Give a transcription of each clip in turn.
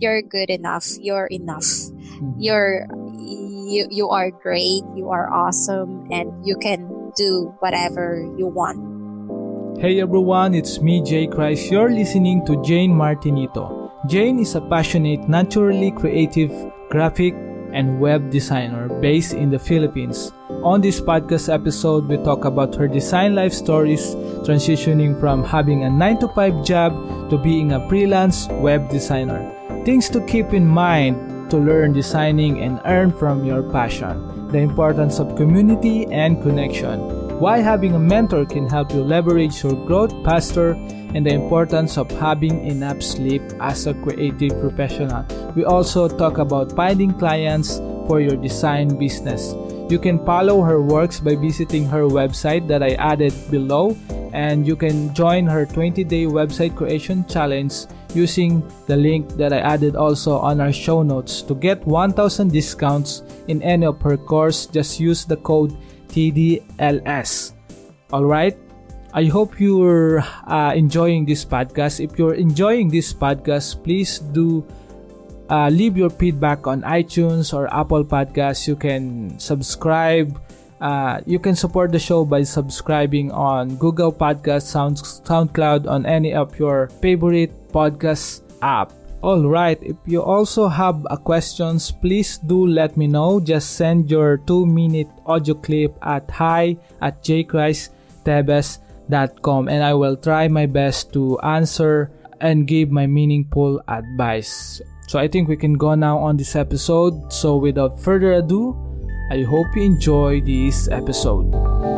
you're good enough. You're enough. Mhm. You're you you are great. You are awesome, and you can do whatever you want. Hey everyone, it's me, Jay Christ. You're listening to Jane Martinito. Jane is a passionate, naturally creative graphic and web designer based in the Philippines. On this podcast episode, we talk about her design life stories, transitioning from having a 9 to 5 job to being a freelance web designer. Things to keep in mind to learn designing and earn from your passion. The importance of community and connection why having a mentor can help you leverage your growth faster, and the importance of having enough sleep as a creative professional. We also talk about finding clients for your design business. You can follow her works by visiting her website that I added below, and you can join her 20 day website creation challenge using the link that I added also on our show notes. To get 1000 discounts in any of her course, just use the code TDLS. Alright? I hope you're uh, enjoying this podcast. If you're enjoying this podcast, please do uh, leave your feedback on iTunes or Apple Podcasts. You can subscribe. Uh, you can support the show by subscribing on Google Podcasts, Sound, SoundCloud, on any of your favorite podcast app. All right. If you also have a questions, please do let me know. Just send your two minute audio clip at hi at jaychristteves.com and I will try my best to answer and give my meaningful advice. So I think we can go now on this episode. So without further ado, I hope you enjoy this episode.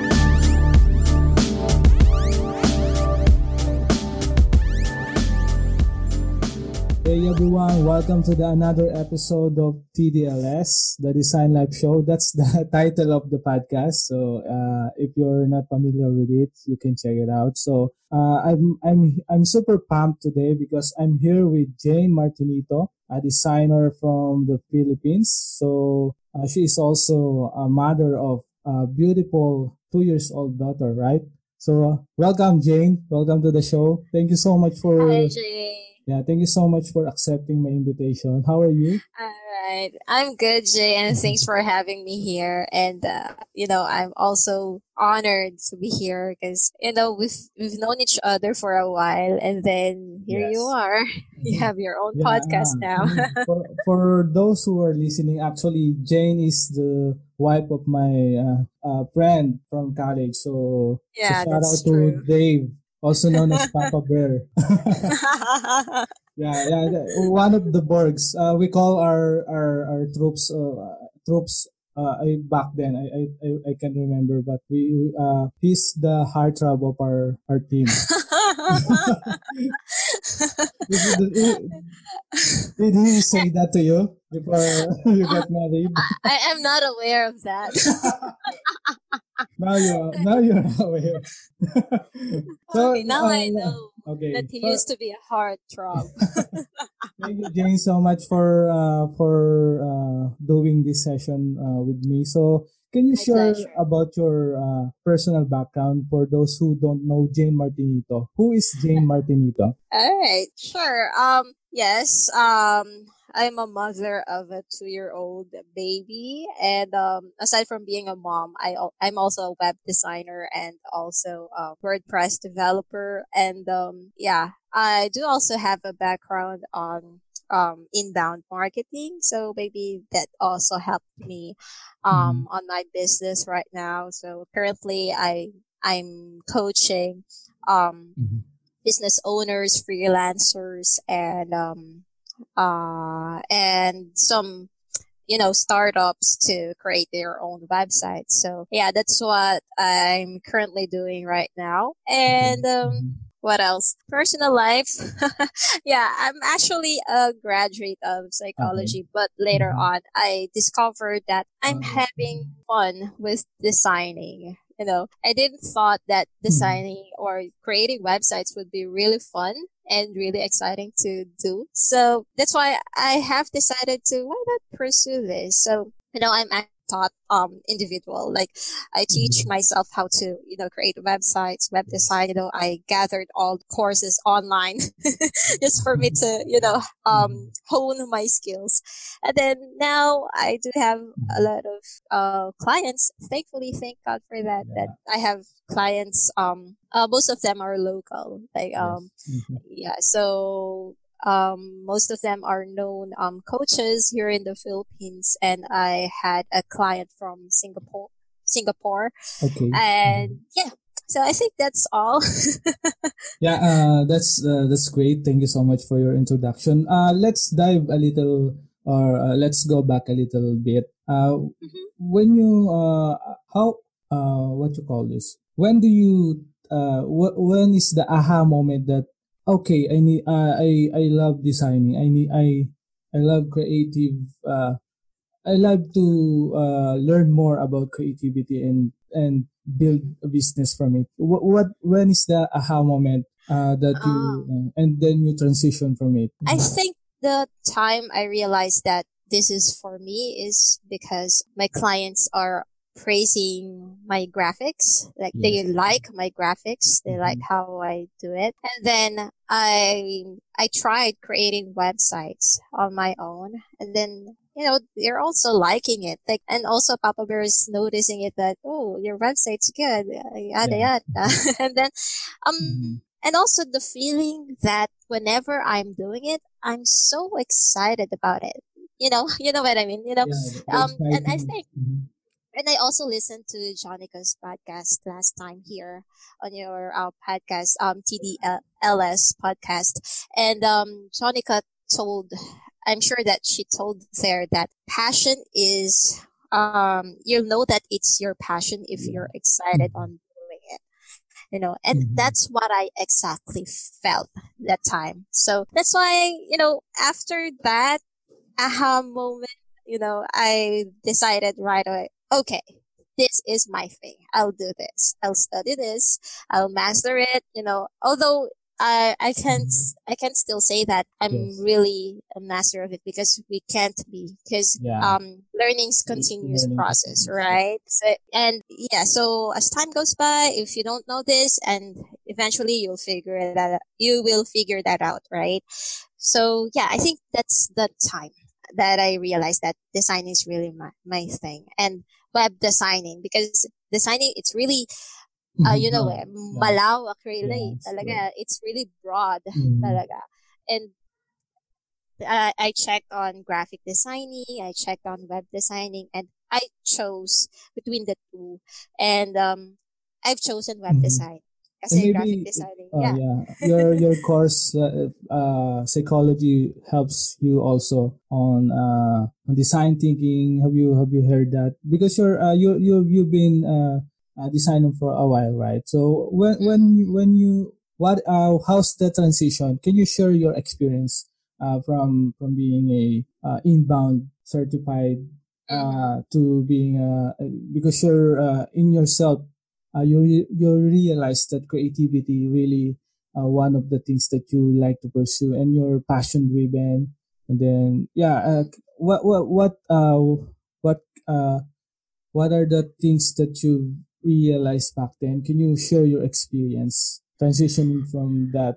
Hey everyone, welcome to the another episode of TDLS, the Design Life Show. That's the title of the podcast. So uh, if you're not familiar with it, you can check it out. So uh, I'm I'm I'm super pumped today because I'm here with Jane Martinito, a designer from the Philippines. So uh, she is also a mother of a beautiful two years old daughter, right? So uh, welcome Jane, welcome to the show. Thank you so much for Hi, Jay. Yeah, thank you so much for accepting my invitation. How are you? All right, I'm good, Jay, and thanks for having me here. And uh, you know, I'm also honored to be here because you know we've we've known each other for a while, and then here you are. You have your own Yeah, podcast now. mm, for, for those who are listening, actually, Jane is the wife of my uh, uh, friend from college. So, Yeah, so shout that's out to true. Dave, also known as Papa Bear. yeah, yeah, one of the Borgs. Uh, we call our our our troops uh, troops. Uh, I, back then, I, I I I can remember, but we uh he's the heartthrob of our our team. Did he say that to you before you got married? I am not aware of that. now you're now you're aware. so okay, now I uh, know Okay. that he so, used to be a heartthrob. thank you, Jane, so much for uh, for uh, doing this session uh, with me. So, can you My share pleasure. about your uh, personal background for those who don't know Jane Martinito? Who is Jane Martinito? All right, sure. Um, yes. Um, I'm a mother of a two-year-old baby, and um, aside from being a mom, I I'm also a web designer and also a WordPress developer. And um, yeah, I do also have a background on um inbound marketing, so maybe that also helped me um on my business right now. So currently, I I'm coaching um business owners, freelancers, and um, uh, and some you know startups to create their own websites. So yeah, that's what I'm currently doing right now. And um, what else? Personal life. yeah, I'm actually a graduate of psychology, but later Mhm. on, I discovered that I'm Ah. having fun with designing. You know, I didn't thought that designing or creating websites would be really fun and really exciting to do. So that's why I have decided to why not pursue this. So you know, I'm taught um individual. Like I teach Mm-hmm. myself how to, you know, create websites, web design, you know, I gathered all the courses online just for me to, you know, Mm-hmm. um hone my skills. And then now I do have a lot of uh clients. Thankfully, thank God for that that I have clients um uh, most of them are local. Like um yeah, so um, most of them are known um, coaches here in the Philippines, and I had a client from Singapore. Singapore, Okay. and yeah, so I think that's all. Yeah, uh, that's uh, that's great. Thank you so much for your introduction. Uh, let's dive a little, or uh, let's go back a little bit. Uh, when you uh, how uh, what you call this? When do you uh, wh- when is the aha moment that okay, I need uh, I I love designing. I need I I love creative. Uh, I love to uh, learn more about creativity and and build a business from it. What, what when is the aha moment uh, that you uh, and then you transition from it? I think the time I realized that this is for me is because my clients are praising my graphics. Like they like my graphics. They like how I do it. And then I, I tried creating websites on my own and then you know, they're also liking it. Like, and also Papa Bear is noticing it that, oh, your website's good, yada, Yeah. yada. and then, um, Mhm. and also the feeling that whenever I'm doing it, I'm so excited about it. You know, you know what I mean? You know, Yeah, um, and I think, Mhm. And I also listened to Jonica's podcast last time here on your uh, podcast, um, TDLS podcast. And, um, Jonica told, I'm sure that she told there that passion is, um, you'll know that it's your passion if you're excited on doing it. You know, and Mhm. that's what I exactly felt that time. So that's why, you know, after that aha moment, you know, I decided right away, okay, this is my thing. I'll do this. I'll study this. I'll master it. You know, although I I can't I can still say that I'm Yes. really a master of it because we can't be because Yeah. um learning's continuous learning process, right? So and yeah, so as time goes by, if you don't know this, and eventually you'll figure it out, you will figure that out, right? So yeah, I think that's the time that I realized that design is really my, my thing and web designing because designing it's really uh, you know Yeah. eh, malawak really Yes, talaga it's really broad Mhm. talaga and I, I checked on graphic designing I checked on web designing and I chose between the two and um I've chosen web Mhm. design kasi maybe, graphic designing uh, yeah yeah, your your course uh, uh, psychology helps you also on uh, on design thinking. Have you have you heard that? Because you're uh, you you you've been uh, uh, designing for a while, right? So when when when you what uh, how's the transition? Can you share your experience uh, from from being a uh, inbound certified uh, to being uh, because you're uh, in yourself uh, you re- you realize that creativity really uh, one of the things that you like to pursue and you're passion driven and then yeah uh, what what what uh what uh what are the things that you realized back then can you share your experience transitioning from that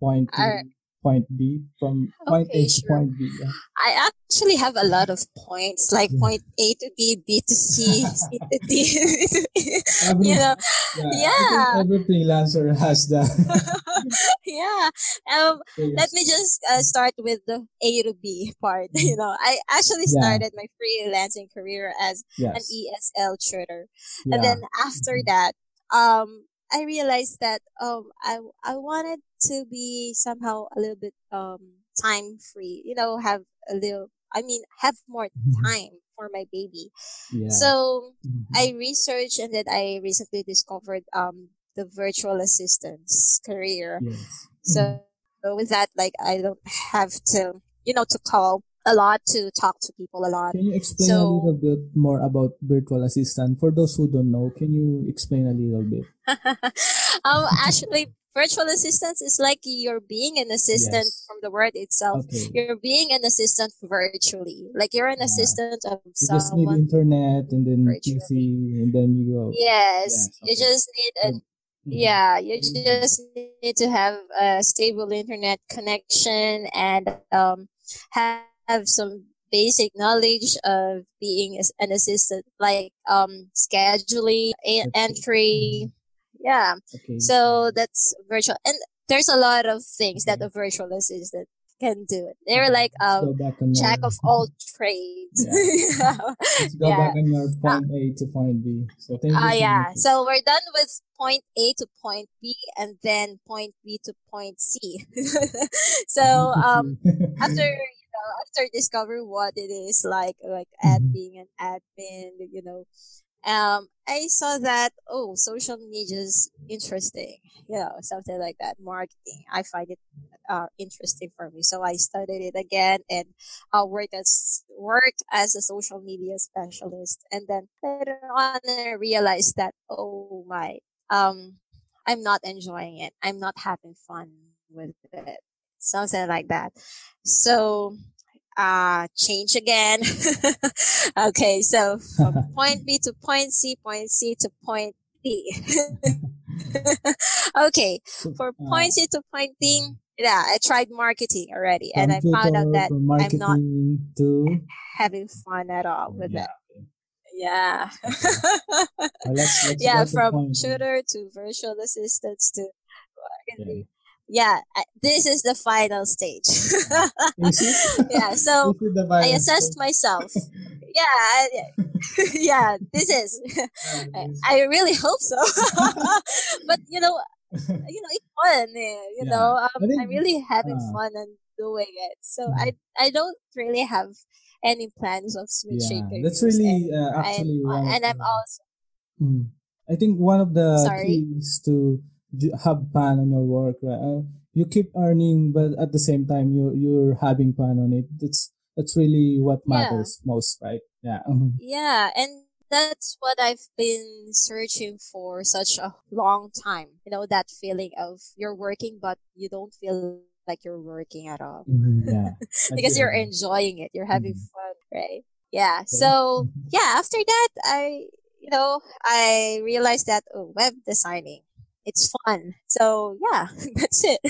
point to point b from point Okay, a to sure. point b yeah. I actually have a lot of points, like point A to B, B to C, C to D. Every- you know, yeah, Yeah. Every freelancer has that yeah. Um, let me just uh, start with the A to B part. You know, I actually Mm-hmm. Yeah. started my freelancing career as an ESL tutor, yeah. and then after Mhm. that, um, I realized that um, I I wanted to be somehow a little bit um time free. You know, have a little. I mean, have more Mhm. time for my baby. yeah. So Mhm. I researched and then I recently discovered um the virtual assistance career. yes So, so with that, like I don't have to, you know, to call a lot to talk to people a lot. Can you explain so, a little bit more about virtual assistant for those who don't know? Can you explain a little bit? um, actually, virtual assistants is like you're being an assistant yes. from the word itself. Okay. You're being an assistant virtually. Like you're an yeah. assistant of you someone. just need internet and then virtually. PC and then you go. Yes, yes okay. you just need a. Mm-hmm. Yeah, you just need to have a stable internet connection and um, have have some basic knowledge of being an assistant, like um, scheduling, a- entry. Yeah. Okay. So that's virtual. And there's a lot of things that a virtual assistant can do it. They're like um jack of all trades. Yeah. Let's go yeah. back on your point uh, A to point B. So thank you. Uh, yeah. So we're done with point A to point B and then point B to point C. so um after after discovering what it is like, like ad mm-hmm. being an admin, you know, um, I saw that, oh, social media is interesting, you know, something like that. Marketing. I find it, uh, interesting for me. So I studied it again and, uh, worked as, worked as a social media specialist. And then later on, I realized that, oh my, um, I'm not enjoying it. I'm not having fun with it. Something like that. So uh, change again. okay, so from point B to point C, point C to point D. okay, for uh, point C to point D, yeah, I tried marketing already, and I found out that I'm not to... having fun at all with yeah. it. Yeah. let's, let's yeah, from shooter to virtual assistants to marketing. Yeah yeah, this is the final stage. yeah, so I assessed stage. myself. Yeah, yeah, this is. I really hope so. but you know, you know, it's fun. Eh, you yeah. know, um, think, I'm really having uh, fun and doing it. So mm. I, I don't really have any plans of switching. Yeah, that's really uh, actually, and, and I'm also. Mm, I think one of the Sorry? keys to have fun on your work, right? Uh, you keep earning, but at the same time, you you're having fun on it. That's that's really what matters yeah. most, right? Yeah. Yeah, and that's what I've been searching for such a long time. You know, that feeling of you're working, but you don't feel like you're working at all. Mm-hmm, yeah. because you're enjoying it. You're having mm-hmm. fun, right? Yeah. So, mm-hmm. yeah, after that, I, you know, I realized that oh, web designing it's fun. So yeah, that's it.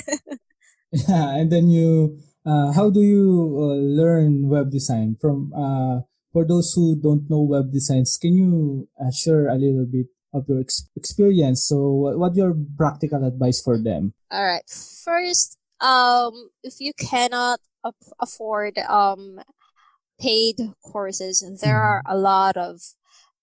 yeah, and then you, uh, how do you uh, learn web design from? Uh, for those who don't know web designs, can you uh, share a little bit of your ex- experience? So, what, what your practical advice for them? All right. First, um, if you cannot afford um paid courses, and there mm-hmm. are a lot of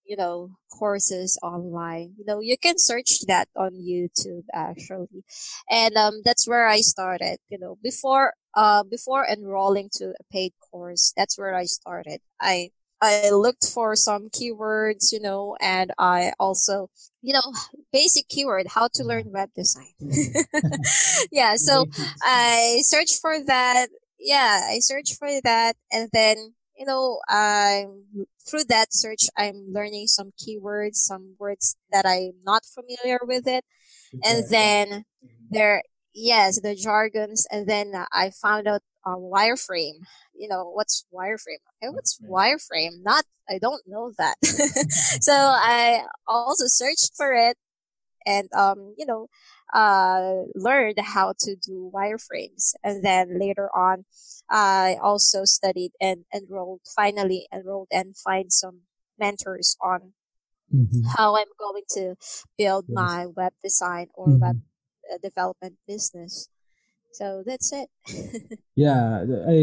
you know, courses online. You know, you can search that on YouTube actually. And um that's where I started, you know, before uh before enrolling to a paid course, that's where I started. I I looked for some keywords, you know, and I also, you know, basic keyword, how to learn web design. yeah. So I searched for that. Yeah. I searched for that and then you know, I'm through that search, I'm learning some keywords, some words that I'm not familiar with it. And then mm-hmm. there, yes, the jargons. And then I found out uh, wireframe. You know, what's wireframe? Okay, what's wireframe? Not, I don't know that. so I also searched for it and, um, you know, uh, learned how to do wireframes. And then later on, I also studied and enrolled, finally enrolled and find some mentors on mm-hmm. how I'm going to build yes. my web design or mm-hmm. web uh, development business. So that's it. yeah, I,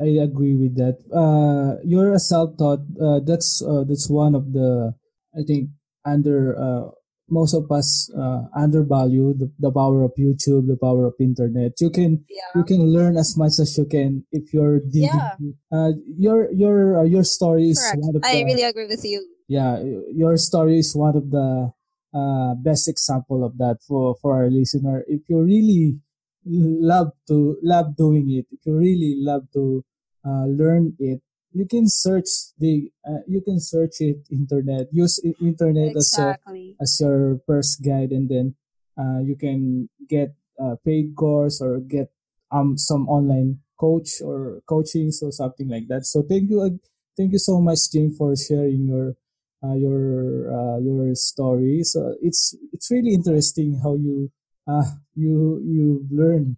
I agree with that. Uh, you're a self-taught. Uh, that's uh, that's one of the I think under uh, most of us uh, undervalue the, the power of YouTube, the power of internet. You can yeah. you can learn as much as you can if you're digging. Yeah. Uh, your your uh, your story is Correct. one of I the, really agree with you. Yeah, your story is one of the uh, best example of that for for our listener. If you really love to love doing it, if you really love to uh, learn it, you can search the uh, you can search it internet. Use internet as a as your first guide, and then uh, you can get a paid course or get um some online coach or coaching or something like that. So thank you, thank you so much, Jane, for sharing your uh, your uh, your story. So it's it's really interesting how you uh, you you learn,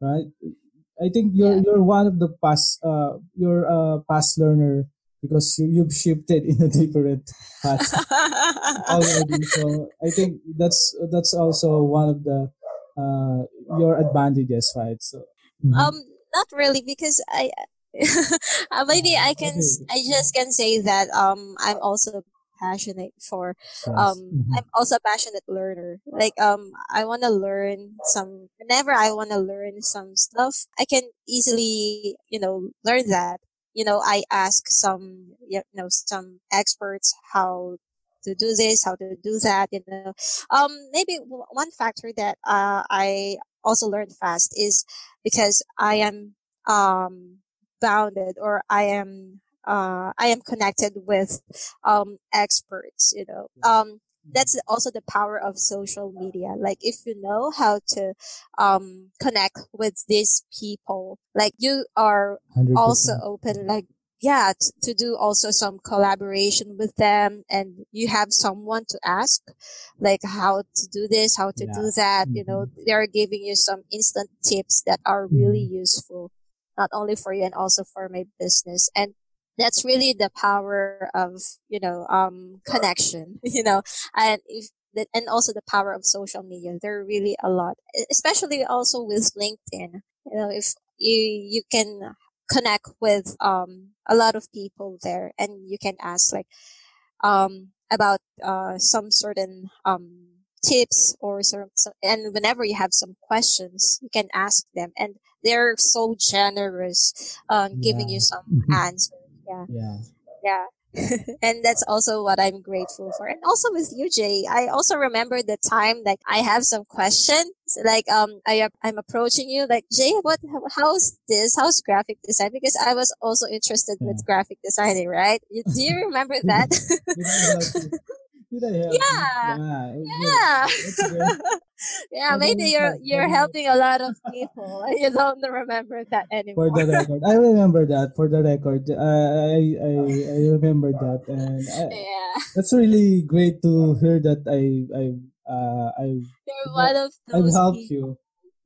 right? I think you're yeah you're one of the past uh you're a past learner because you, you've shifted in a different path already. So I think that's that's also one of the uh your advantages, right? So mhm. um not really because i uh, maybe i can i just can say that um i'm also passionate for um hmm i'm also a passionate learner. Like um i want to learn some whenever i want to learn some stuff i can easily you know learn that. You know i ask some you know some experts how to do this how to do that you know. Um maybe one factor that uh i also learned fast is because i am um bounded or i am uh i am connected with um experts you know. Um that's also the power of social media. Like if you know how to um connect with these people like you are hundred also open like yeah t- to do also some collaboration with them and you have someone to ask like how to do this how to Yeah. do that you know. Hmm they're giving you some instant tips that are really hmm useful not only for you and also for my business. And that's really the power of you know um connection you know and if that and also the power of social media. There are really a lot especially also with linkedin. You know if you you can connect with um a lot of people there and you can ask like um about uh some certain um tips or some, some and whenever you have some questions you can ask them and they're so generous um giving you some hmm answers yeah Yeah. yeah. and that's also what I'm grateful for. And also with you, Jay, I also remember the time like I have some questions. Like um, I I'm approaching you like Jay, what how's this? How's graphic design? Because I was also interested with graphic designing, right? You, do you remember that? I, did I? Did I yeah, Yeah. Yeah. yeah. For Maybe you're you're helping a lot of people and you don't remember that For anymore. the record, I remember that. For the record, uh, I I I remember that, and I, yeah, that's really great to hear that I I uh I you're one of those. I've helped you.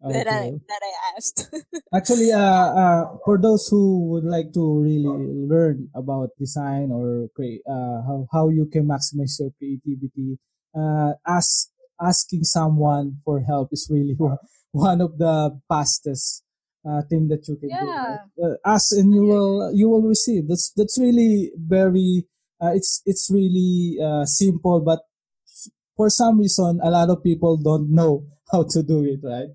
that I that I asked. Actually, uh, uh, for those who would like to really learn about design or create, uh, how, how you can maximize your creativity, uh, ask, asking someone for help is really one of the fastest, uh, thing that you can do, right? Uh, ask and you will, you will receive. That's, that's really very, uh, it's, it's really, uh, simple, but for some reason, a lot of people don't know how to do it, right?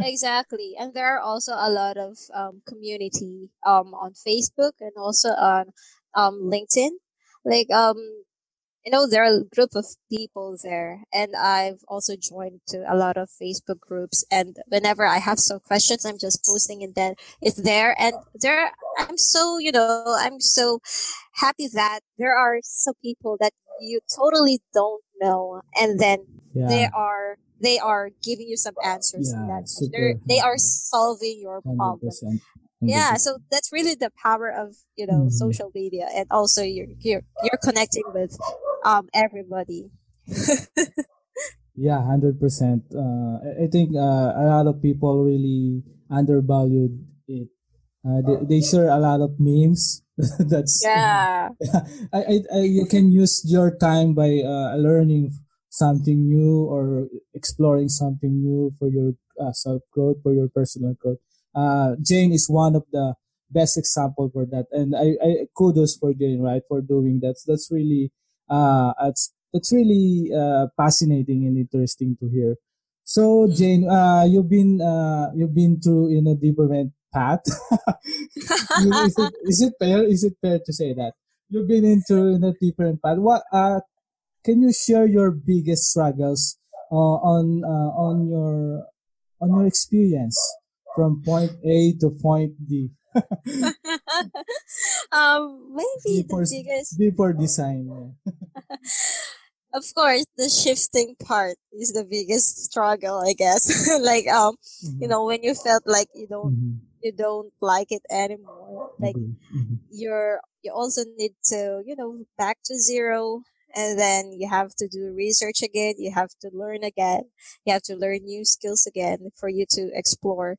Exactly. And there are also a lot of um, community um, on Facebook and also on um, LinkedIn. Like um, you know, there are a group of people there, and I've also joined to a lot of Facebook groups. And whenever I have some questions, I'm just posting, and then it's there. And there, I'm so you know, I'm so happy that there are some people that you totally don't know, and then they are they are giving you some answers Yeah, that. They are solving your problem. Yeah, so that's really the power of you know Mm-hmm. social media, and also you're you're, you're connecting with um everybody. Yeah, hundred percent. Uh, I think uh, a lot of people really undervalued it. Uh, they, they share a lot of memes. That's Yeah, I, I, I you can use your time by uh, learning something new or exploring something new for your uh, self growth for your personal growth. Uh, Jane is one of the best example for that, and I, I kudos for Jane right for doing that. That's really uh that's that's really uh fascinating and interesting to hear. So Mm. Jane, uh, you've been uh you've been through in a different path is it is it fair? Is it fair to say that you've been into in a different path? What uh can you share your biggest struggles uh, on uh, on your on your experience from point A to point D? um, maybe the biggest. before design. of course, the shifting part is the biggest struggle, I guess. like um, mm-hmm. you know, when you felt like you don't mm-hmm. you don't like it anymore, like mm-hmm. you're you also need to you know back to zero and then you have to do research again. You have to learn again. You have to learn new skills again for you to explore.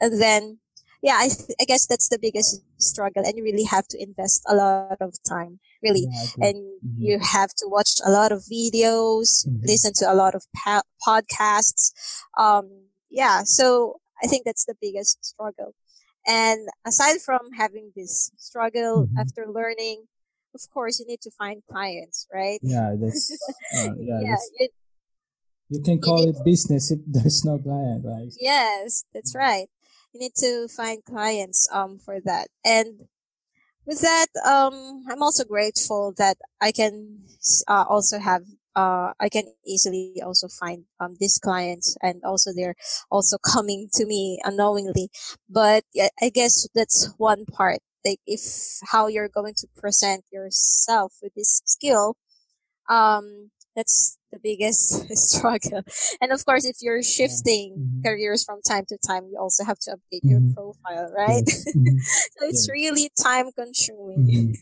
And then yeah i, th- I guess that's the biggest struggle. And you really have to invest a lot of time really. Yeah, and mm-hmm. you have to watch a lot of videos mm-hmm. listen to a lot of pa- podcasts. Um yeah so i think that's the biggest struggle. And aside from having this struggle mm-hmm. after learning of course you need to find clients right? Yeah that's uh, yeah, yeah that's, it, you can call you it business if there's no client right? Yes that's right. You need to find clients um for that. And with that um i'm also grateful that i can uh, also have uh, I can easily also find um, these clients and also they're also coming to me unknowingly. But I guess that's one part like if how you're going to present yourself with this skill um that's the biggest struggle and of course if you're shifting mm-hmm. careers from time to time you also have to update mm-hmm. your profile right yes. mm-hmm. so it's really time consuming mm-hmm.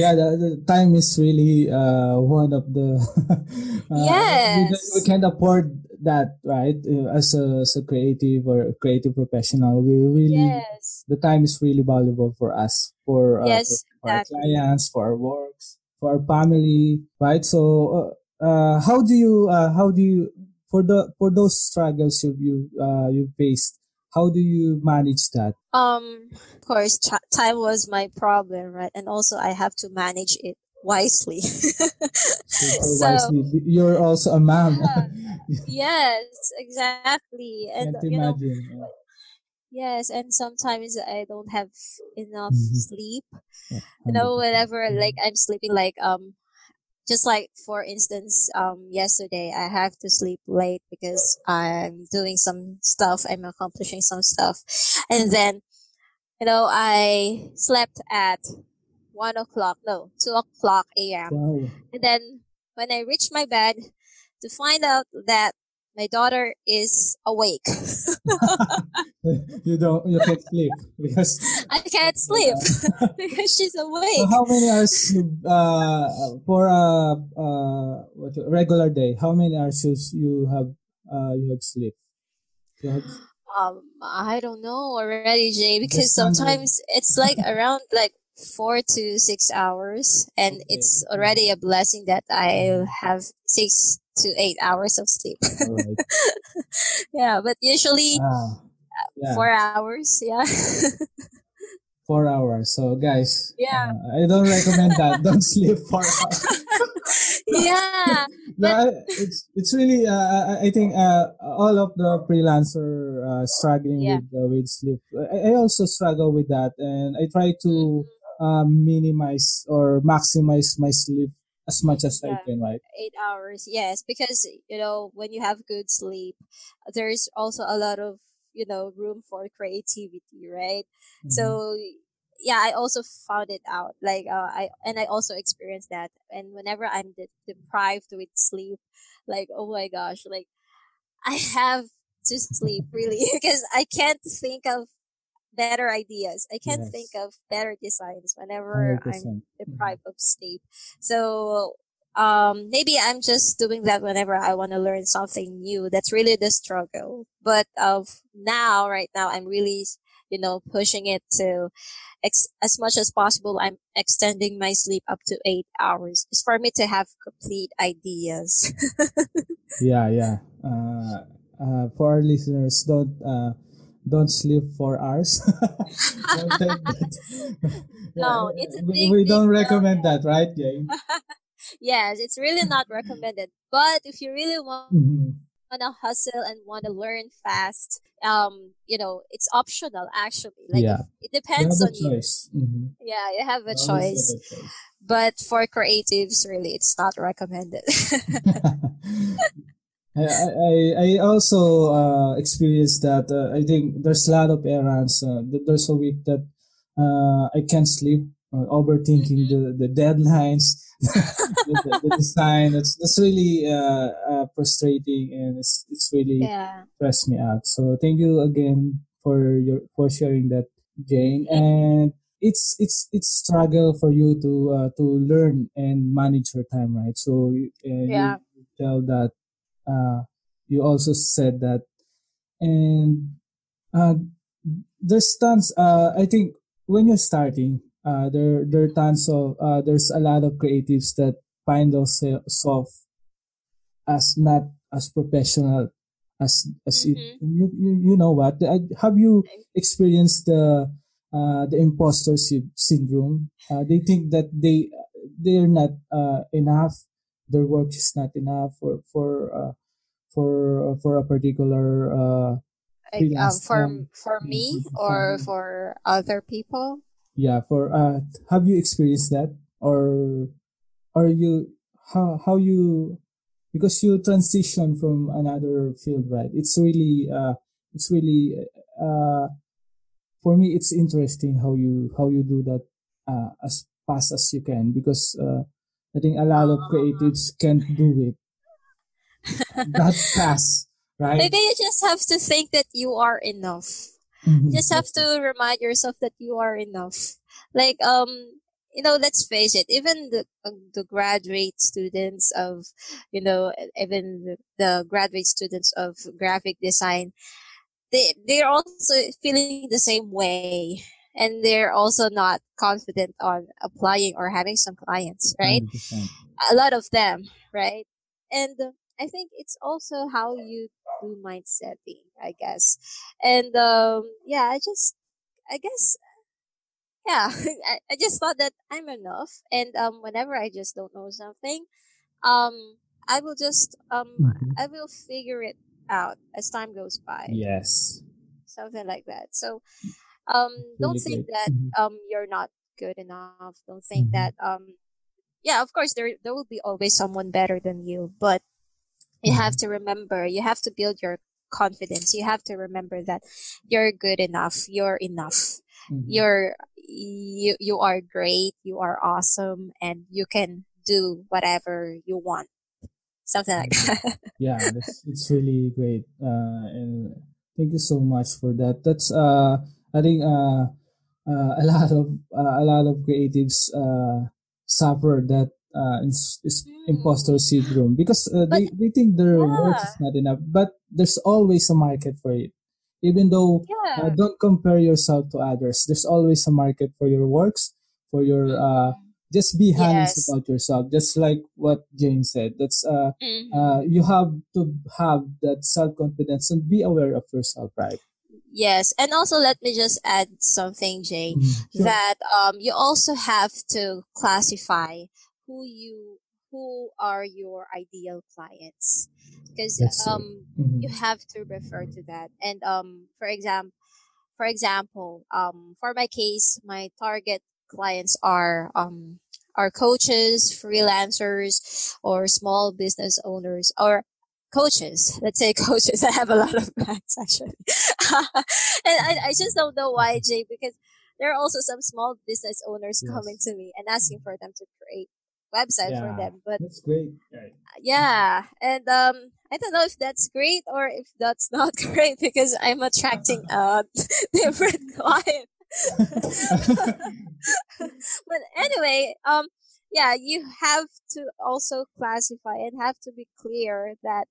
Yeah the, the, time is really uh, one of the uh, yes. we, we can't afford that right uh, as a, as a creative or a creative professional we really yes. the time is really valuable for us for, uh, yes, for, for our clients for our works for our family right so uh, uh, how do you uh, how do you for the for those struggles you you uh, you faced how do you manage that um of course t- time was my problem right and also i have to manage it wisely. so, wisely. You're also a mom. yes, exactly. And you know, yes, and sometimes I don't have enough mm-hmm. sleep. Yeah, you know, whenever like I'm sleeping, like um, just like for instance, um, yesterday I have to sleep late because I'm doing some stuff. I'm accomplishing some stuff, and then you know I slept at one o'clock, no, two o'clock a.m. Wow. And then when I reached my bed to find out that my daughter is awake. you don't, you can't sleep because I can't sleep because she's awake. So how many hours uh, for a uh, what, regular day? How many hours you have uh, you have sleep? You have... Um, I don't know already, Jay, because sometimes it's like around like four to six hours and okay. it's already a blessing that i have six to eight hours of sleep right. yeah but usually ah, yeah. four hours yeah. Four hours. So guys yeah. uh, i don't recommend that. Don't sleep four hours. Yeah. But it's it's really uh, i think uh, all of the freelancer uh, struggling yeah. with uh, with sleep I, I, also struggle with that. And i try to mm-hmm. um, minimize or maximize my sleep as much as yeah, I can, right? Eight hours, yes, because you know when you have good sleep, there's also a lot of you know room for creativity, right? Mm-hmm. So yeah, I also found it out. Like uh, I and I also experienced that. And whenever I'm de- deprived with sleep, like oh my gosh, like I have to sleep really because I can't think of better ideas. I can't yes. think of better designs whenever i am deprived of sleep. So um maybe I'm just doing that whenever I want to learn something new. That's really the struggle. But of now, right now, I'm really you know pushing it to ex- as much as possible. I'm extending my sleep up to eight hours. It's for me to have complete ideas. yeah, yeah. Uh, uh, for our listeners, don't. Uh, don't sleep for hours. no, it's a big, we don't recommend that, right, Jane? Yes, it's really not recommended. But if you really want mm-hmm. to hustle and want to learn fast, um, you know, it's optional actually. Like yeah. it depends on choice. you. Mm-hmm. Yeah, you have a choice. a choice. But for creatives, really, it's not recommended. I, I, I also uh, experienced that. Uh, I think there's a lot of errands. Uh, there's a week that uh, I can't sleep, uh, overthinking Mm-hmm. the, the deadlines, the, the, design. That's that's really uh, uh, frustrating and it's it's really Yeah. stressed me out. So thank you again for your for sharing that, Jane. And it's it's it's struggle for you to uh, to learn and manage your time, right? So uh, Yeah. you tell that uh, you also said that, and uh, there's tons. Uh, I think when you're starting, uh, there there are tons of uh, there's a lot of creatives that find themselves as not as professional as as. Mm-hmm. You you, you know what? I, have you experienced the uh, the imposter sy- syndrome? Uh, they think that they they're not uh, enough. Their work is not enough for for uh, for for a particular uh, Like um for for me or for other people. Yeah for uh have you experienced that? Or or you how how you because you transition from another field right? It's really uh it's really uh for me it's interesting how you how you do that uh as fast as you can because uh i think a lot of creatives can't do it that fast right? Maybe you just have to think that you are enough. Mhm, You just have to remind yourself that you are enough. Like um you know, let's face it, even the uh, the graduate students of, you know, even the, graduate students of graphic design, they they're also feeling the same way and they're also not confident on applying or having some clients, right? 100%. a lot of them, right? And uh, I think it's also how you do mindsetting, I guess. And um, yeah, I just, I guess, yeah, I, I just thought that I'm enough. And um, whenever I just don't know something, um, I will just, um, Mhm. I will figure it out as time goes by, yes something like that. So, um, don't really think great that Mhm, um you're not good enough. Don't think mhm. that um yeah, of course there there will be always someone better than you, but you have to remember, you have to build your confidence. You have to remember that you're good enough. You're enough. Mhm. You're you you are great. You are awesome, and you can do whatever you want. Something like that. yeah that's it's really great uh and thank you so much for that that's uh i think uh, uh a lot of uh, a lot of creatives uh suffer that uh is imposter Mm. syndrome because uh, But they they think their work is not enough but there's always a market for it even though uh, yeah. don't compare yourself to others there's always a market for your works for your uh hmm just be honest Yes. about yourself just like what jane said that's uh hmm uh, you have to have that self confidence and be aware of yourself, right? Yes, and also let me just add something, Jay, Mhm. Sure. that um you also have to classify who you who are your ideal clients. Because um Mhm. you have to refer to that. And um for example for example um for my case my target clients are um are coaches freelancers or small business owners or coaches. Let's say coaches. I have a lot of clients actually. And I, I just don't know why jay because there are also some small business owners coming to me and asking for them to create website for them but that's great. Right. yeah and um i don't know if that's great or if that's not great because i'm attracting a different client but anyway um yeah you have to also classify and have to be clear that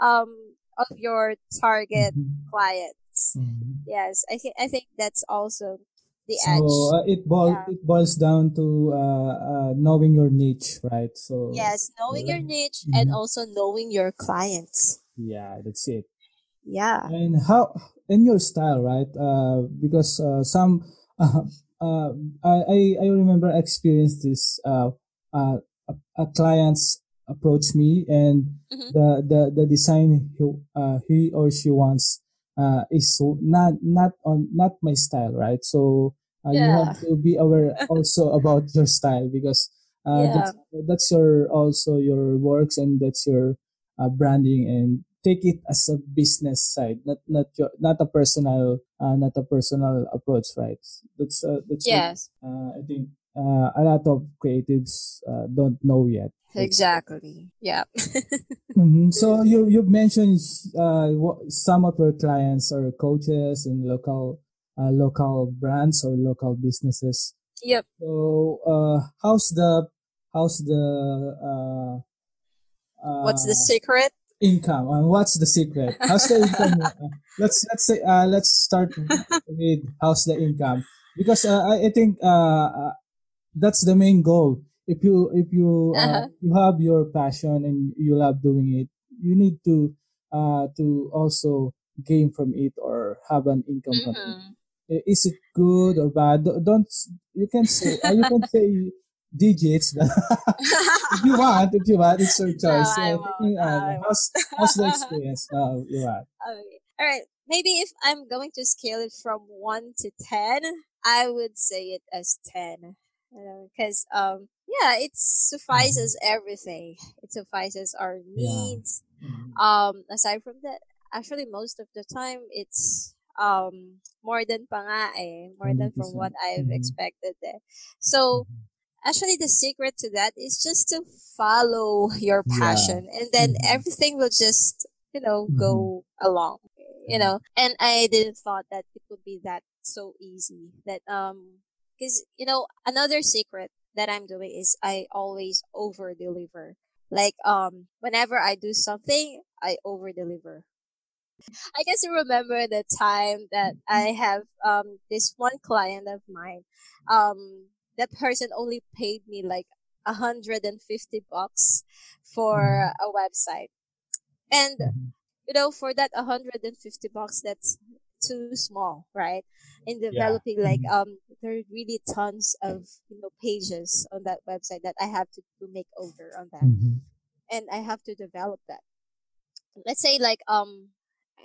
um of your target Mhm. clients Mhm. yes i think i think that's also the So edge uh, it boils yeah it boils down to uh, uh, knowing your niche, right? So yes knowing your niche and Mhm. also knowing your clients yeah, that's it. yeah And how in your style, right? Uh, because uh, some uh, uh, I I remember I experienced this. Uh, uh, a, a clients approach me and hmm the the the design he uh, he or she wants uh, is so not not on not my style, right? So uh, you have to be aware also about your style because uh, yeah that's that's your also your works and that's your uh, branding and take it as a business side, not not your not a personal uh, not a personal approach, right? That's uh, that's yes. What, uh, I think uh, a lot of creatives uh, don't know yet. Exactly. Yeah. mm-hmm. So you you mentioned uh, some of your clients are coaches and local uh, local brands or local businesses. Yep. So uh, how's the how's the uh, uh, what's the secret? Income. And what's the secret? How's the income? Uh, let's let's say uh, let's start with how's the income because uh, I, I think uh, uh, that's the main goal. If you if you uh, uh-huh. you have your passion and you love doing it, you need to uh, to also gain from it or have an income mm-hmm. from it. Mm-hmm. Is it good or bad? Don't you can say uh, you can say digits. if you want, if you want, it's your choice. No, uh, how's, how's the experience now? You want? Okay. All right. Maybe if I'm going to scale it from one to ten, I would say it as ten because um yeah it suffices mm-hmm. everything it suffices our needs yeah. mm-hmm. um aside from that actually most of the time it's um more than pa nga eh, more than from what I've mm-hmm. expected eh. So mm-hmm. actually the secret to that is just to follow your passion yeah. and then everything will just you know mm-hmm. go along you know and I didn't thought that it would be that so easy that um because, you know, another secret that I'm doing is I always over deliver. Like, um, whenever I do something, I over deliver. I guess you remember the time that I have, um, this one client of mine, um, that person only paid me like 150 bucks for mm-hmm. a website. And, mm-hmm. you know, for that 150 bucks, that's too small, right? In developing yeah. like mm-hmm. um there are really tons of you know pages on that website that I have to, make over on that. Mm-hmm. And I have to develop that. Let's say like um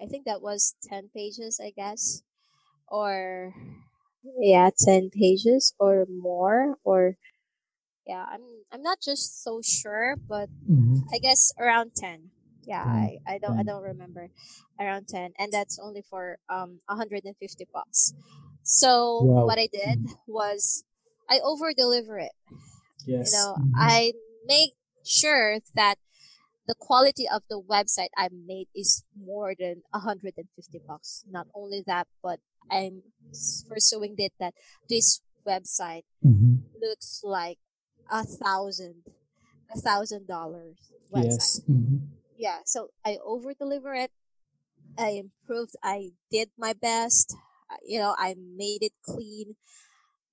I think that was ten pages, I guess. Or yeah, ten pages or more or yeah, I'm I'm not just so sure, but mm-hmm. I guess around ten yeah I, I don't i don't remember around 10 and that's only for um 150 bucks. So wow. what i did was i over deliver it yes. you know mm-hmm. i make sure that the quality of the website i made is more than 150 bucks. Not only that but i'm pursuing it that this website mm-hmm. looks like a thousand a thousand dollars website. Yes. Mm-hmm yeah, so I over deliver it. I improved. I did my best. You know, I made it clean.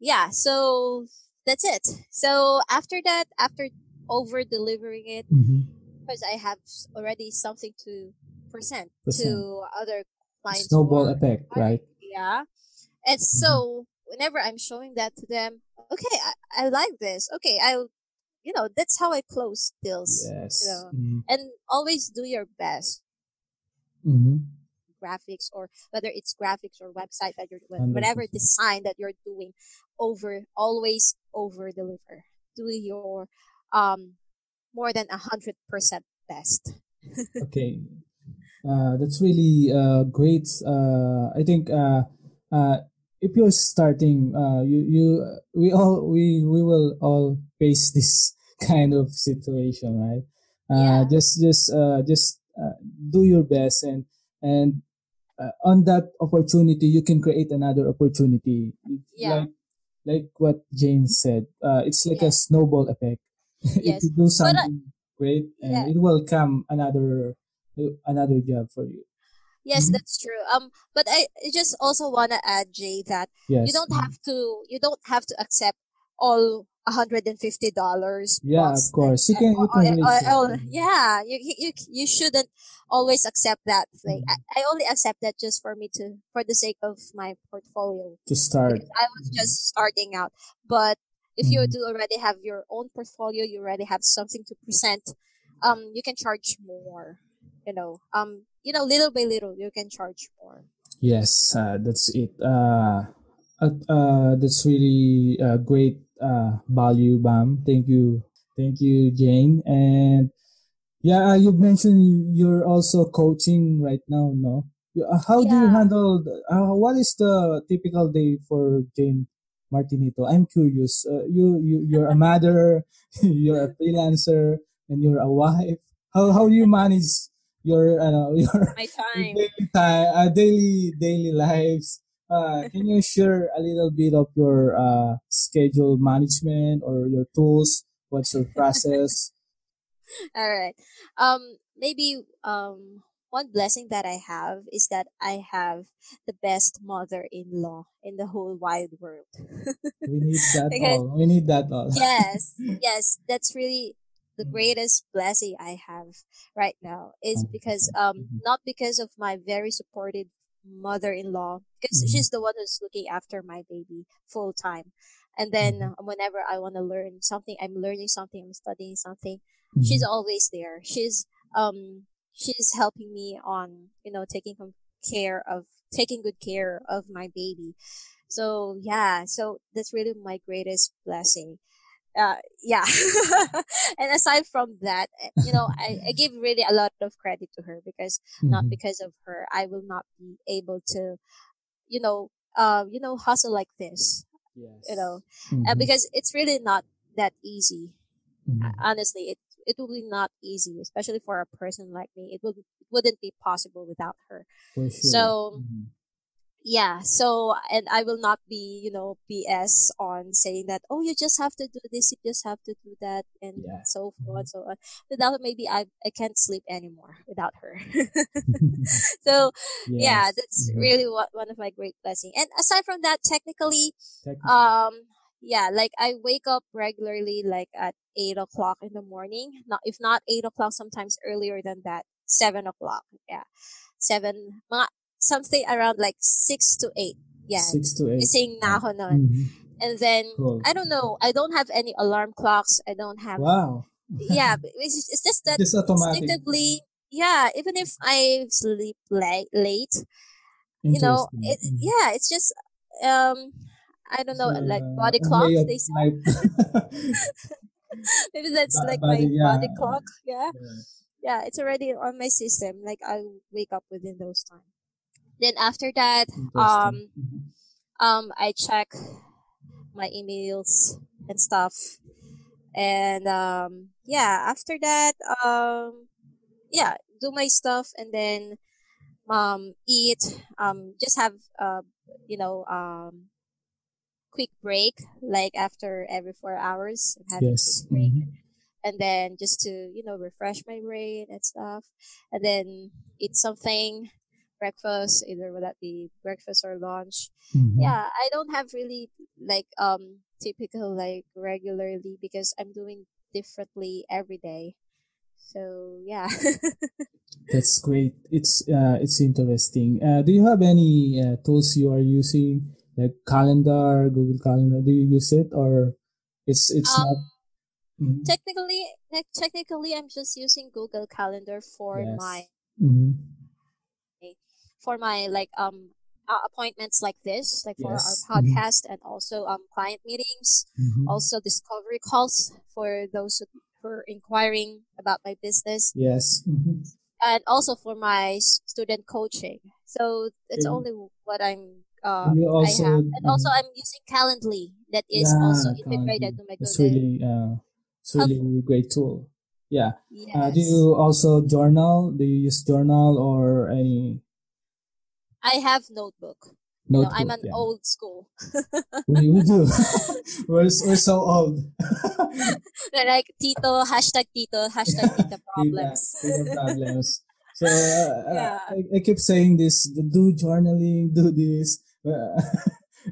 Yeah, so that's it. So after that, after over delivering it, because mm-hmm. I have already something to present, present. to other clients. Snowball effect, right? Yeah. And mm-hmm. so whenever I'm showing that to them, okay, I, I like this. Okay, I'll you know that's how I close deals. Yes. You know? mm-hmm. and always do your best. Mm-hmm. Graphics or whether it's graphics or website that you're doing, whatever design that you're doing, over always over deliver. Do your um more than a hundred percent best. okay, uh, that's really uh, great. Uh, I think uh, uh, if you're starting, uh, you you we all we we will all face this kind of situation, right? Uh, Just just uh, just uh, do your best and and uh, on that opportunity you can create another opportunity. Yeah. Like, like what Jane said, uh, it's like yeah. a snowball effect. Yes. if you do something but, great, and yeah. it will come another another job for you. Yes, mm-hmm. that's true. Um, but I, I just also wanna add, Jay, that yes. you don't have to you don't have to accept all hundred and fifty dollars. Yeah, of course. You can. You can yeah, you, you you shouldn't always accept that thing. Mm-hmm. I, I only accept that just for me to for the sake of my portfolio. To start. I was just starting out, but if mm-hmm. you do already have your own portfolio, you already have something to present. Um, you can charge more. You know, um, you know, little by little, you can charge more. Yes, uh, that's it. Uh, uh, uh that's really uh, great uh, value, Bam. Thank you. Thank you, Jane. And Yeah, uh, you mentioned you're also coaching right now, no? Uh, How do you handle, uh, what is the typical day for Jane Martinito? I'm curious. Uh, you, you, you're a mother, you're a freelancer, and you're a wife. How, how do you manage your, uh, your, My your time. daily time, uh, daily, daily lives? Uh, can you share a little bit of your, uh, schedule management or your tools? What's your process? All right. Um, maybe um one blessing that I have is that I have the best mother-in-law in the whole wide world. We need that because all. We need that all. yes, yes, that's really the greatest blessing I have right now is because um Mhm, not because of my very supportive mother-in-law because mhm, she's the one who's looking after my baby full time and then mhm, uh, whenever I want to learn something I'm learning something I'm studying something she's mhm, always there. She's um she's helping me on you know taking care of taking good care of my baby. So yeah so that's really my greatest blessing uh, yeah. and aside from that, eh, you know, I, I give really a lot of credit to her because not mhm. because of her, I will not be able to, you know, uh, you know, hustle like this, you know, Yes. uh, Mhm, because it's really not that easy. Uh, mhm. honestly, it it will be not easy, especially for a person like me. It would it wouldn't be possible without her. For sure. So Mhm, yeah so and i will not be you know bs on saying that oh you just have to do this you just have to do that and Yeah. so forth so on without maybe i i can't sleep anymore without her so yeah Yes. that's Mhm. really what one of my great blessing and aside from that technically Technically. um yeah like i wake up regularly like at eight o'clock in the morning not if not eight o'clock sometimes earlier than that seven o'clock yeah seven mga, something around like six to eight yeah Six to eight. gising na Yeah. ako nun. Mhm. and then Cool. i don't know i don't have any alarm clocks i don't have Wow. yeah it's, it's just that Just automatic. instinctively yeah even if i sleep late late you know it Mhm. yeah it's just um i don't know like uh, body a clock they say maybe that's Ba- like Body, my yeah. body clock yeah Yeah. yeah it's already on my system like i wake up within those time then after that um Mhm. um i check my emails and stuff and um yeah after that um yeah do my stuff and then um eat um just have uh you know um quick break like after every four hours i'm having quick Yes. break Mhm. and then just to you know refresh my brain and stuff and then eat something breakfast either would that be breakfast or lunch Mhm. yeah i don't have really like um typical like regularly because i'm doing differently every day so yeah That's great. It's uh, it's interesting. Uh, do you have any uh, tools you are using, like calendar, Google Calendar? Do you use it, or it's it's not? um Mhm. technically like, technically i'm just using google calendar for my Yes. For my like um uh, appointments like this like for our Yes. hmm podcast and also um client meetings hmm also discovery calls for those who are inquiring about my business Yes. hmm and also for my student coaching so it's And only what i'm uh you i also, have and also mhm. i'm using calendly that is also integrated Calendly. to my It's google really uh, it's really helpful great tool. Yeah. Uh, do you also journal? Do you use journal or any i have notebook you know i'm an Yeah. old school We, we do. we're, we're so old. They're like tito hashtag tito hashtag Data, problems data problems. So uh, uh, yeah I, I keep saying this: do journaling, do this,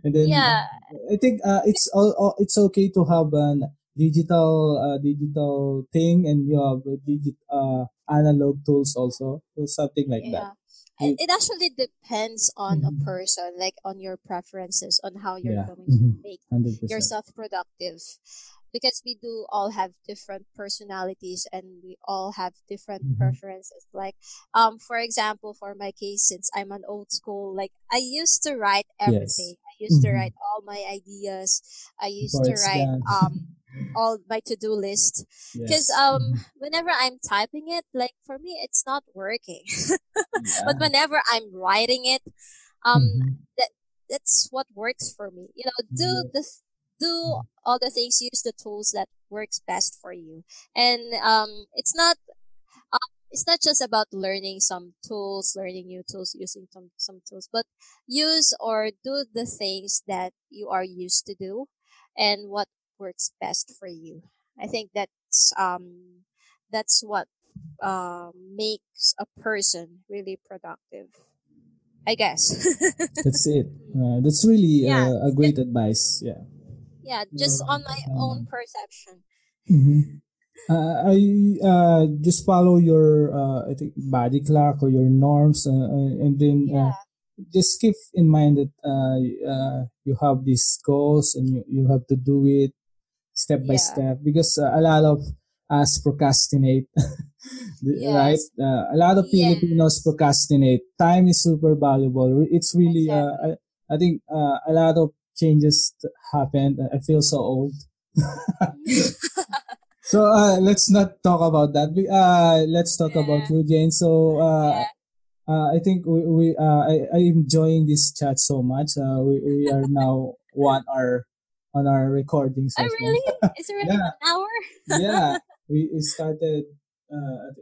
and then yeah I think uh, it's all, it's okay to have an digital uh, digital thing, and you have digit uh, analog tools also, so something like that. It, it actually depends on a Mhm. person like on your preferences on how you're Yeah, going to make hundred percent. yourself productive because we do all have different personalities and we all have different Mhm. preferences like um for example for my case since i'm an old school like i used to write everything. Yes. i used to Mhm. write all my ideas i used Before to write um all my to-do list because Yes. um Mhm. whenever i'm typing it like for me it's not working but whenever i'm writing it um Mhm. that's what works for me you know do Yeah. the do all the things use the tools that works best for you and um it's not um, it's not just about learning some tools learning new tools using some some tools but use or do the things that you are used to do and what works best for you i think that's um that's what um makes a person really productive i guess That's it. Uh, that's really yeah uh, a great advice. Yeah. yeah just on my own that. perception Mhm. Uh, I uh, just follow your uh, I think body clock or your norms, uh, uh, and then uh, yeah just keep in mind that uh, uh, you have these goals and you, you have to do it step by yeah step because uh, a lot of us procrastinate, right? Uh, a lot of Filipinos yes procrastinate. Time is super valuable. It's really uh, I, I think uh, a lot of changes happened. I feel so old. So uh, let's not talk about that. We- Uh, let's talk about you, Jane. So uh, yeah uh, I think we, we uh, I I enjoying this chat so much. Uh, we, we are now one hour on our recording session. oh really is it really yeah, one hour yeah. We started uh, at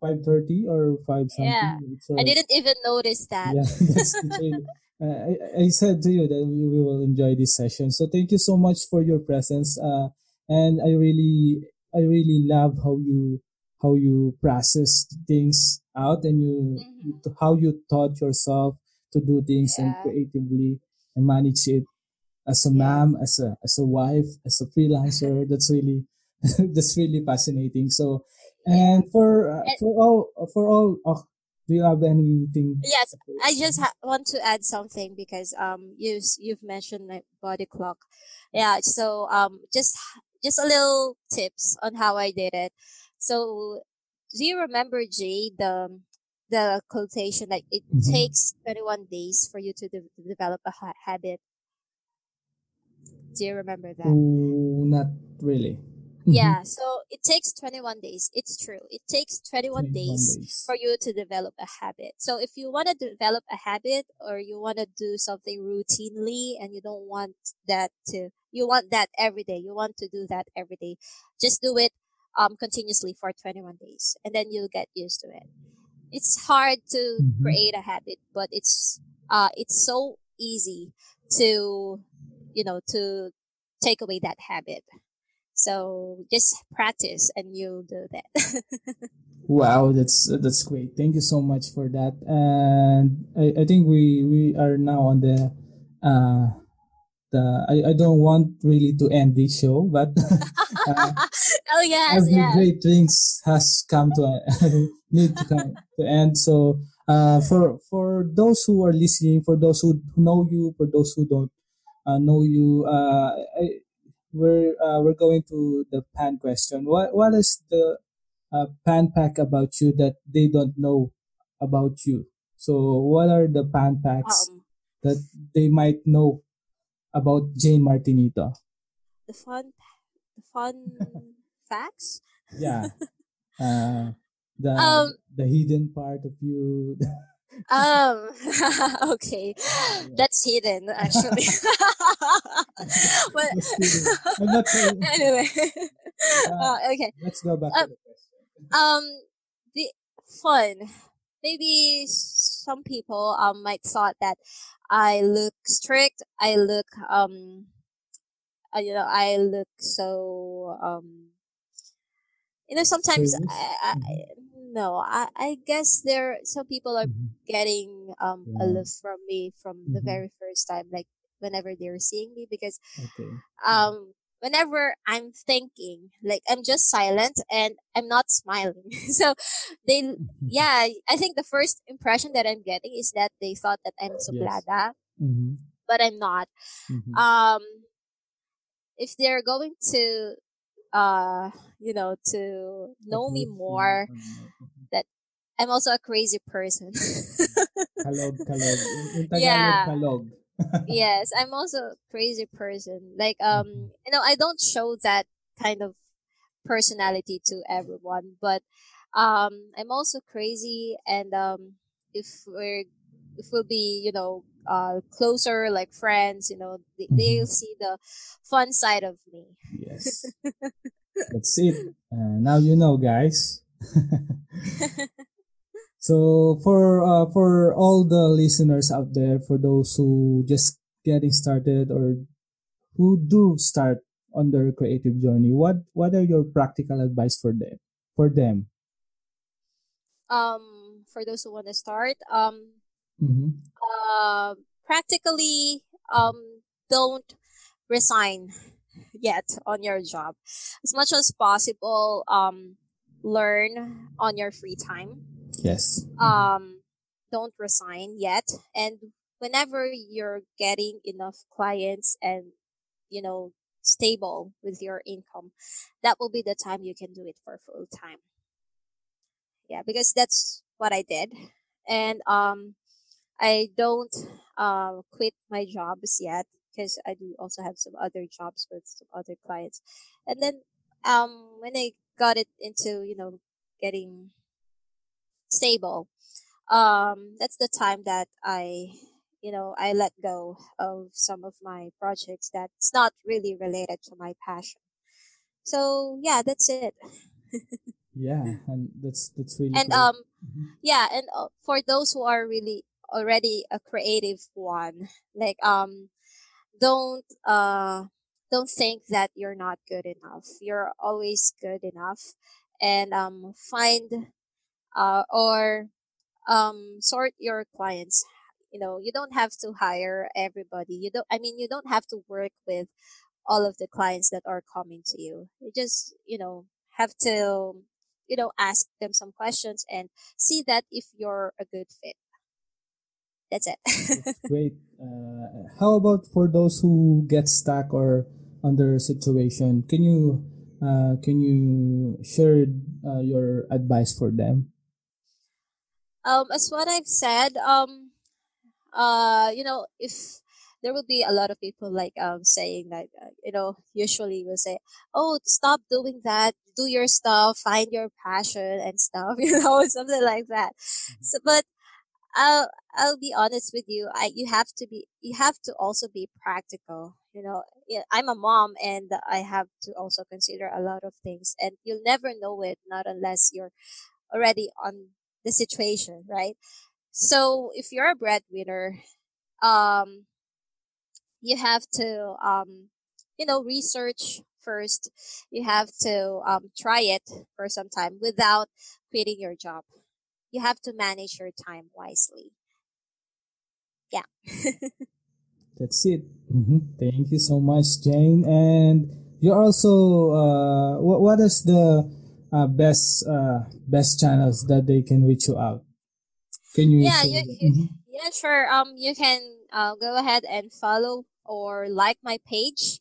five thirty or five something. yeah something. i didn't even notice that yeah, that's it's really. Uh, I, I said to you that we, will enjoy this session. So thank you so much for your presence. Uh, and I really, I really love how you, how you process things out and you, you hmm how you taught yourself to do things and creatively and manage it as a mom, as a, as a wife, as a freelancer. That's really, that's really fascinating. So, and for, uh, and for all, for all, uh, do you have anything? yes i just ha- want to add something because um you you've mentioned like body clock yeah so um just just a little tips on how i did it so do you remember jay the the quotation like it Mhm. takes 21 days for you to de- develop a ha- habit do you remember that Oh, not really. Mm-hmm. Yeah, so it takes 21 days. It's true. It takes 21 21 days days. for you to develop a habit. So if you want to develop a habit or you want to do something routinely and you don't want that to, you want that every day, you want to do that every day, just do it um, continuously for 21 days and then you'll get used to it. It's hard to Mhm. create a habit, but it's, uh, it's so easy to, you know, to take away that habit. So just practice and you'll do that. Wow, that's that's great. Thank you so much for that. And I, I think we we are now on the uh the I, I don't want really to end this show, but uh, oh yes, every yes. great things has come to a, need to come to end. So uh, for for those who are listening, for those who know you, for those who don't uh, know you, uh, we're uh, we're going to the pan question. What what is the uh, pan pack about you that they don't know about you? So what are the pan packs Um, that they might know about Jane Martinito? the fun, the fun facts. Yeah. Uh, the Um, the hidden part of you. um, okay, that's hidden actually. but anyway, Uh, okay. let's go back Um, to the question. um, the fun. Maybe some people um might thought that I look strict. I look um, uh, you know, I look so um, you know, sometimes I, I No, I I guess there some people are Mhm. getting um Yeah. aloof from me from the Mhm. very first time, like whenever they're seeing me because Okay. um whenever I'm thinking, like I'm just silent and I'm not smiling. so they Mhm. yeah, I think the first impression that I'm getting is that they thought that I'm Yes. suplada, Mhm. but I'm not. Mhm. Um if they're going to uh you know to know me more. That I'm also a crazy person. Kalog, kalog. In, in Tagalog, yeah. kalog. yes, I'm also a crazy person. Like um, Mhm. you know, I don't show that kind of personality to everyone. But um, I'm also crazy, and um, if we're if we'll be, you know, uh, closer like friends, you know, they, they'll see the fun side of me. Yes. That's it. Uh, now you know, guys. so for uh, for all the listeners out there, for those who just getting started or who do start on their creative journey, what what are your practical advice for them? For them. Um, for those who want to start, um, Mm-hmm. uh, practically, um, don't resign yet on your job. As much as possible, um, learn on your free time. Yes. Um, don't resign yet. And whenever you're getting enough clients and, you know, stable with your income, that will be the time you can do it for full time. Yeah, because that's what I did. And, um, I don't, uh, quit my jobs yet because I do also have some other jobs with some other clients. And then, um, when I got it into, you know, getting stable, um, that's the time that I, you know, I let go of some of my projects that's not really related to my passion. So yeah, that's it. Yeah, and that's that's really And great. um, Mhm. yeah, and uh, for those who are really already a creative one, like um, don't uh, don't think that you're not good enough. You're always good enough, and um, find uh or um sort your clients. You know you don't have to hire everybody. You don't i mean you don't have to work with all of the clients that are coming to you. You just you know have to you know ask them some questions and see that if you're a good fit that's it Great. Uh, how about for those who get stuck or under situation? Can you uh, can you share uh, your advice for them? um as what i've said um uh you know if there will be a lot of people like um saying that uh, you know usually will say oh stop doing that do your stuff find your passion and stuff you know something like that so but i'll i'll be honest with you i you have to be you have to also be practical you know i'm a mom and i have to also consider a lot of things and you'll never know it not unless you're already on the situation right? So if you're a breadwinner um you have to um you know research first. You have to um try it for some time without quitting your job you have to manage your time wisely yeah That's it. hmm Thank you so much, Jane. And you're also uh, what what is the uh, best uh, best channels that they can reach you out? Can you yeah you, you Mhm. yeah sure um you can uh, go ahead and follow or like my page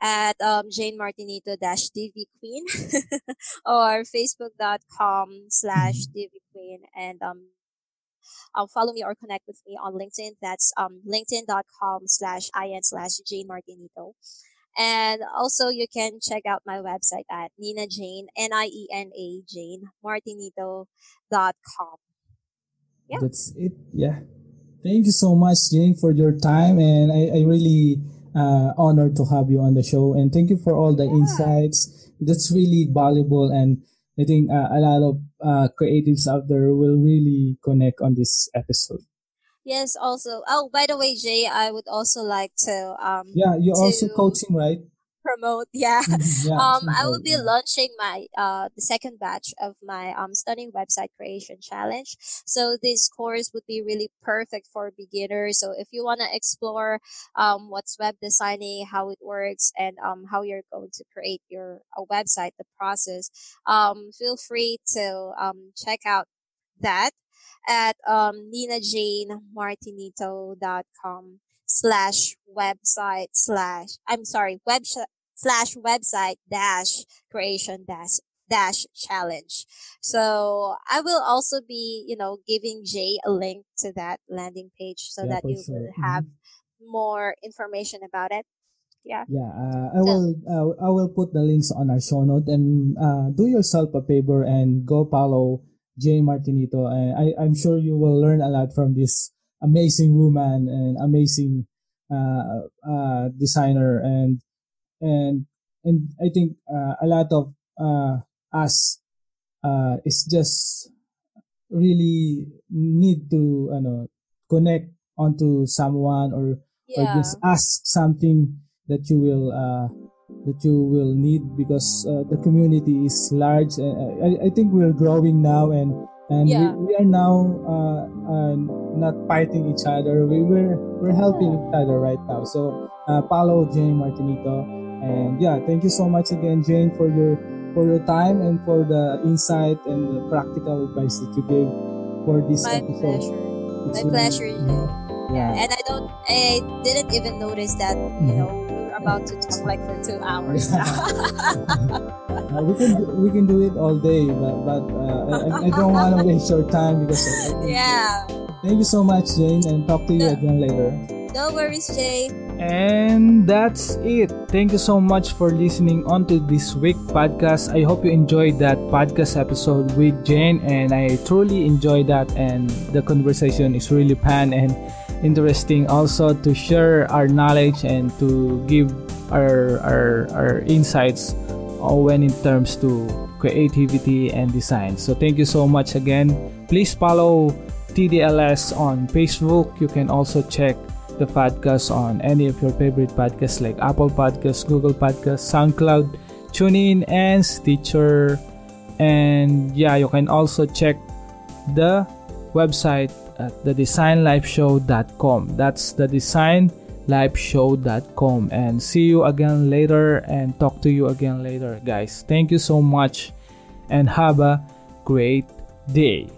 at um, jane martinito dash dv queen or facebook.com slash Mhm. dv queen and um um, follow me or connect with me on LinkedIn. That's um, linkedin.com slash in slash Jane Martinito. And also you can check out my website at Niena Jane, N-I-E-N-A Jane Martinito.com. Yeah. That's it. Yeah. Thank you so much, Jane, for your time, and I, I really uh, honored to have you on the show. And thank you for all the Yeah. insights. That's really valuable, and I think uh, a lot of uh, creatives out there will really connect on this episode. Yes, also. Oh, by the way, Jay, I would also like to um Yeah, you're also coaching, right? Promote. Yeah. Yeah, um i will be launching my uh the second batch of my um stunning website creation challenge. So this course would be really perfect for beginners. So if you want to explore um what's web designing how it works and um how you're going to create your a website the process um feel free to um check out that at um nienajanemartinito.com slash website slash I'm sorry web slash website dash creation dash dash challenge. So I will also be, you know, giving Jay a link to that landing page so Yeah, that you sure. will have Mhm. more information about it. yeah. Yeah, uh, I will uh, I will put the links on our show note and uh, do yourself a favor and go follow Jay Martinito. And I I'm sure you will learn a lot from this amazing woman and amazing uh, uh, designer and and and I think uh, a lot of uh, us uh, is just really need to ano, connect onto someone or Yeah. or just ask something that you will uh, that you will need because uh, the community is large. Uh, I, I think we're growing now and and Yeah. we, we are now uh, uh, not fighting each other. We were we're helping each other right now. So uh, follow Jane Martinito and yeah, thank you so much again, Jane, for your for your time and for the insight and the practical advice that you gave for this My episode. pleasure. It's My really- pleasure. Yeah. And I don't, I didn't even notice that, you Mhm. know, we're about to talk like for two hours. Uh, we can do- we can do it all day, but but uh, I, I don't want to waste your time because. Yeah. Thank you so much, Jane, and talk to you again later. No worries, Jay. And that's it. Thank you so much for listening on to this week podcast. I hope you enjoyed that podcast episode with Jane and I truly enjoyed that and the conversation is really fun and interesting also to share our knowledge and to give our our, our insights when in terms to creativity and design. So thank you so much again. Please follow TDLS on Facebook. You can also check the podcast on any of your favorite podcasts like Apple Podcasts, Google Podcasts, SoundCloud, TuneIn, and Stitcher. And yeah, you can also check the website at thedesignlifeshow.com. That's thedesignlifeshow.com. And see you again later and talk to you again later, guys. Thank you so much and have a great day.